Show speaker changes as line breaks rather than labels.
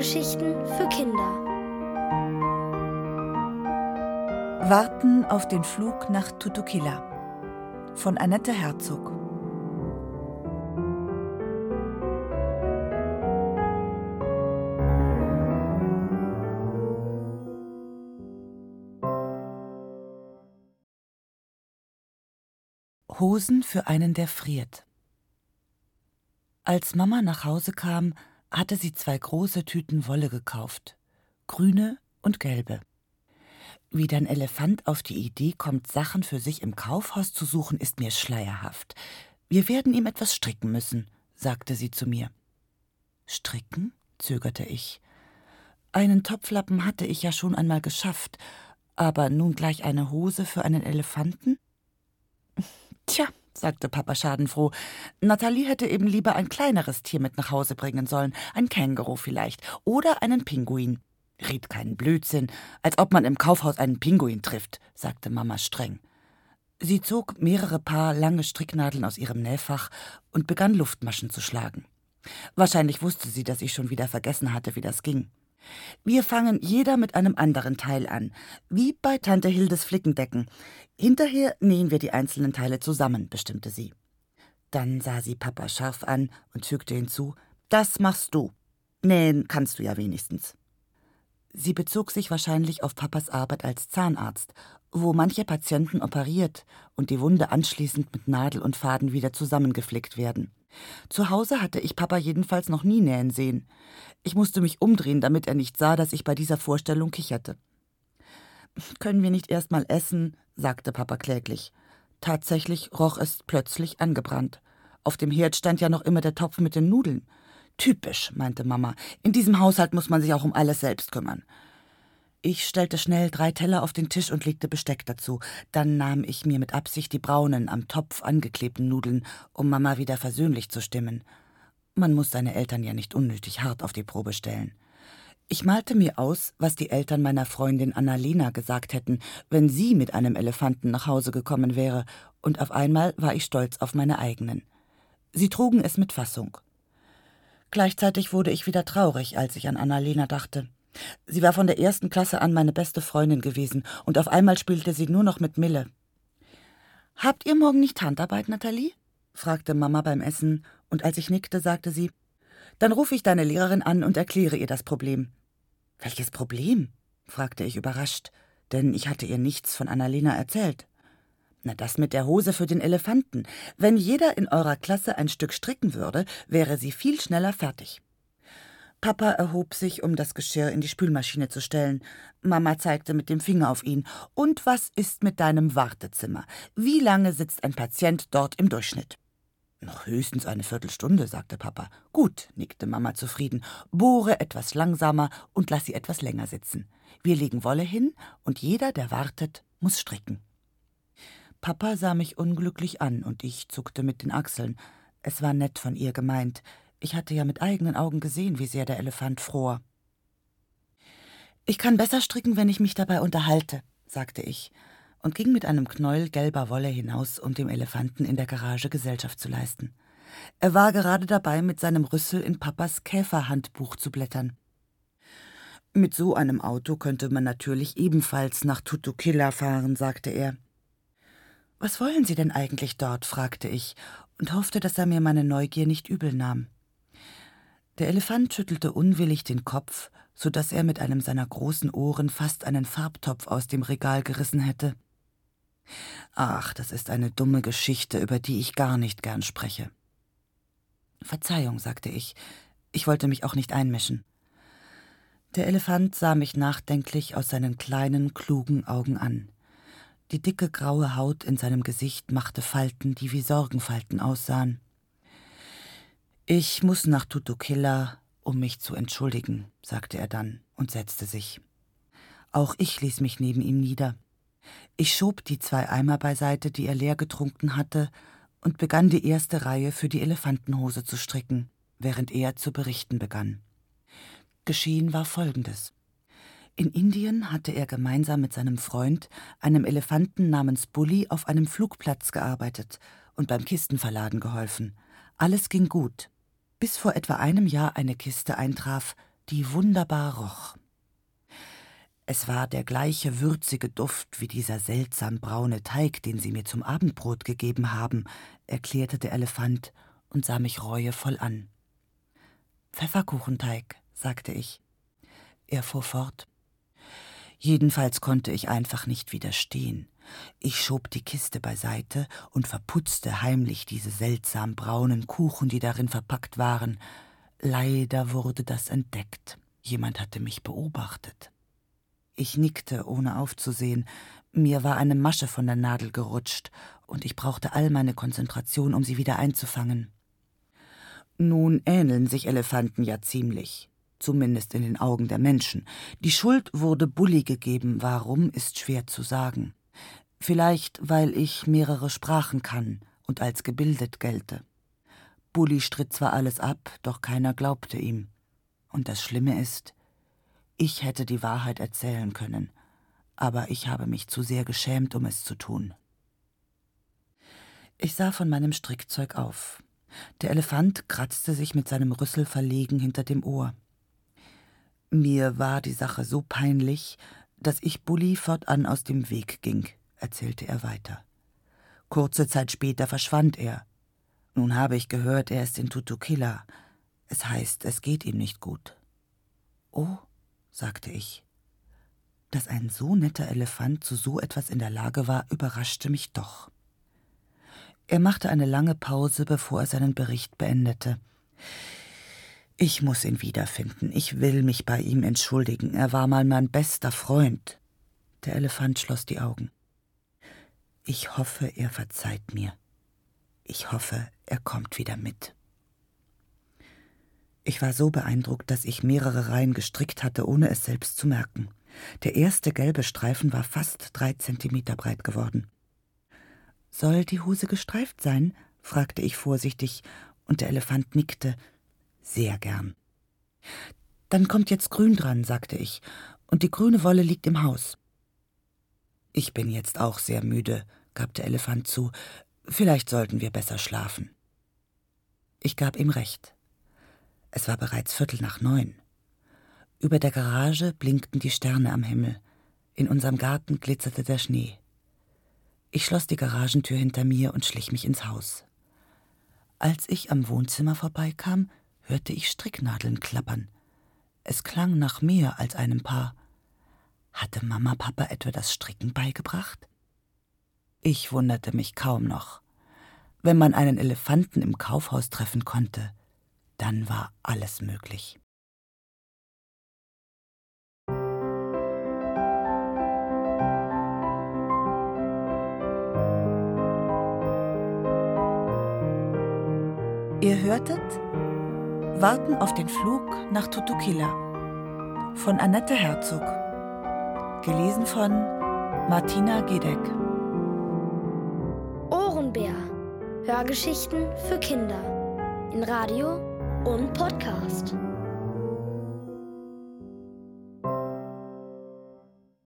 Hörgeschichten für Kinder.
Warten auf den Flug nach Tutukila von Annette Herzog. Hosen für einen, der friert. Als Mama nach Hause kam, hatte sie zwei große Tüten Wolle gekauft, grüne und gelbe. Wie dein Elefant auf die Idee kommt, Sachen für sich im Kaufhaus zu suchen, ist mir schleierhaft. Wir werden ihm etwas stricken müssen, sagte sie zu mir. Stricken? zögerte ich. Einen Topflappen hatte ich ja schon einmal geschafft, aber nun gleich eine Hose für einen Elefanten? Tja, sagte Papa schadenfroh. Nathalie hätte eben lieber ein kleineres Tier mit nach Hause bringen sollen, ein Känguru vielleicht oder einen Pinguin. Red keinen Blödsinn, als ob man im Kaufhaus einen Pinguin trifft, sagte Mama streng. Sie zog mehrere Paar lange Stricknadeln aus ihrem Nähfach und begann Luftmaschen zu schlagen. Wahrscheinlich wusste sie, dass ich schon wieder vergessen hatte, wie das ging. Wir fangen jeder mit einem anderen Teil an, wie bei Tante Hildes Flickendecken. Hinterher nähen wir die einzelnen Teile zusammen, bestimmte sie. Dann sah sie Papa scharf an und fügte hinzu: Das machst du. Nähen kannst du ja wenigstens. Sie bezog sich wahrscheinlich auf Papas Arbeit als Zahnarzt, wo manche Patienten operiert und die Wunde anschließend mit Nadel und Faden wieder zusammengeflickt werden. Zu Hause hatte ich Papa jedenfalls noch nie nähen sehen. Ich musste mich umdrehen, damit er nicht sah, dass ich bei dieser Vorstellung kicherte. Können wir nicht erst mal essen? sagte Papa kläglich. Tatsächlich roch es plötzlich angebrannt. Auf dem Herd stand ja noch immer der Topf mit den Nudeln. Typisch, meinte Mama. In diesem Haushalt muss man sich auch um alles selbst kümmern. Ich stellte schnell drei Teller auf den Tisch und legte Besteck dazu. Dann nahm ich mir mit Absicht die braunen, am Topf angeklebten Nudeln, um Mama wieder versöhnlich zu stimmen. Man muss seine Eltern ja nicht unnötig hart auf die Probe stellen. Ich malte mir aus, was die Eltern meiner Freundin Annalena gesagt hätten, wenn sie mit einem Elefanten nach Hause gekommen wäre, und auf einmal war ich stolz auf meine eigenen. Sie trugen es mit Fassung. Gleichzeitig wurde ich wieder traurig, als ich an Annalena dachte. Sie war von der ersten Klasse an meine beste Freundin gewesen, und auf einmal spielte sie nur noch mit Mille. Habt ihr morgen nicht Handarbeit, Nathalie? Fragte Mama beim Essen, und als ich nickte, sagte sie Dann rufe ich deine Lehrerin an und erkläre ihr das Problem. Welches Problem? fragte ich überrascht, denn ich hatte ihr nichts von Annalena erzählt. Na, das mit der Hose für den Elefanten. Wenn jeder in eurer Klasse ein Stück stricken würde, wäre sie viel schneller fertig. Papa erhob sich, um das Geschirr in die Spülmaschine zu stellen. Mama zeigte mit dem Finger auf ihn. Und was ist mit deinem Wartezimmer? Wie lange sitzt ein Patient dort im Durchschnitt? Noch höchstens eine Viertelstunde, sagte Papa. Gut, nickte Mama zufrieden. Bohre etwas langsamer und lass sie etwas länger sitzen. Wir legen Wolle hin und jeder, der wartet, muss stricken. Papa sah mich unglücklich an und ich zuckte mit den Achseln. Es war nett von ihr gemeint. Ich hatte ja mit eigenen Augen gesehen, wie sehr der Elefant fror. Ich kann besser stricken, wenn ich mich dabei unterhalte, sagte ich und ging mit einem Knäuel gelber Wolle hinaus, um dem Elefanten in der Garage Gesellschaft zu leisten. Er war gerade dabei, mit seinem Rüssel in Papas Käferhandbuch zu blättern. Mit so einem Auto könnte man natürlich ebenfalls nach Tutukilla fahren, sagte er. Was wollen Sie denn eigentlich dort? fragte ich und hoffte, dass er mir meine Neugier nicht übel nahm. Der Elefant schüttelte unwillig den Kopf, so dass er mit einem seiner großen Ohren fast einen Farbtopf aus dem Regal gerissen hätte. Ach, das ist eine dumme Geschichte, über die ich gar nicht gern spreche. Verzeihung, sagte ich, ich wollte mich auch nicht einmischen. Der Elefant sah mich nachdenklich aus seinen kleinen, klugen Augen an. Die dicke graue Haut in seinem Gesicht machte Falten, die wie Sorgenfalten aussahen. Ich muss nach Tutukilla, um mich zu entschuldigen, sagte er dann und setzte sich. Auch ich ließ mich neben ihm nieder. Ich schob die zwei Eimer beiseite, die er leer getrunken hatte, und begann die erste Reihe für die Elefantenhose zu stricken, während er zu berichten begann. Geschehen war folgendes. In Indien hatte er gemeinsam mit seinem Freund, einem Elefanten namens Bully, auf einem Flugplatz gearbeitet und beim Kistenverladen geholfen. Alles ging gut bis vor etwa einem Jahr eine Kiste eintraf, die wunderbar roch. Es war der gleiche würzige Duft wie dieser seltsam braune Teig, den Sie mir zum Abendbrot gegeben haben, erklärte der Elefant und sah mich reuevoll an. Pfefferkuchenteig, sagte ich. Er fuhr fort. Jedenfalls konnte ich einfach nicht widerstehen. Ich schob die Kiste beiseite und verputzte heimlich diese seltsam braunen Kuchen, die darin verpackt waren. Leider wurde das entdeckt. Jemand hatte mich beobachtet. Ich nickte, ohne aufzusehen. Mir war eine Masche von der Nadel gerutscht, und ich brauchte all meine Konzentration, um sie wieder einzufangen. Nun ähneln sich Elefanten ja ziemlich, zumindest in den Augen der Menschen. Die Schuld wurde Bulli gegeben, warum ist schwer zu sagen. Vielleicht, weil ich mehrere Sprachen kann und als gebildet gelte. Bulli stritt zwar alles ab, doch keiner glaubte ihm. Und das Schlimme ist, ich hätte die Wahrheit erzählen können, aber ich habe mich zu sehr geschämt, um es zu tun. Ich sah von meinem Strickzeug auf. Der Elefant kratzte sich mit seinem Rüssel verlegen hinter dem Ohr. Mir war die Sache so peinlich, dass ich Bulli fortan aus dem Weg ging erzählte er weiter. Kurze Zeit später verschwand er. Nun habe ich gehört, er ist in Tutukila. Es heißt, es geht ihm nicht gut. Oh, sagte ich. Dass ein so netter Elefant zu so etwas in der Lage war, überraschte mich doch. Er machte eine lange Pause, bevor er seinen Bericht beendete. Ich muss ihn wiederfinden. Ich will mich bei ihm entschuldigen. Er war mal mein bester Freund. Der Elefant schloss die Augen. Ich hoffe, er verzeiht mir. Ich hoffe, er kommt wieder mit. Ich war so beeindruckt, dass ich mehrere Reihen gestrickt hatte, ohne es selbst zu merken. Der erste gelbe Streifen war fast drei Zentimeter breit geworden. Soll die Hose gestreift sein? fragte ich vorsichtig, und der Elefant nickte. Sehr gern. Dann kommt jetzt Grün dran, sagte ich, und die grüne Wolle liegt im Haus. Ich bin jetzt auch sehr müde, gab der Elefant zu, vielleicht sollten wir besser schlafen. Ich gab ihm recht. Es war bereits Viertel nach neun. Über der Garage blinkten die Sterne am Himmel, in unserem Garten glitzerte der Schnee. Ich schloss die Garagentür hinter mir und schlich mich ins Haus. Als ich am Wohnzimmer vorbeikam, hörte ich Stricknadeln klappern. Es klang nach mehr als einem Paar. Hatte Mama Papa etwa das Stricken beigebracht? Ich wunderte mich kaum noch. Wenn man einen Elefanten im Kaufhaus treffen konnte, dann war alles möglich. Ihr hörtet Warten auf den Flug nach Tutukila von Annette Herzog. Gelesen von Martina Gedeck.
Hörgeschichten für Kinder in Radio und Podcast.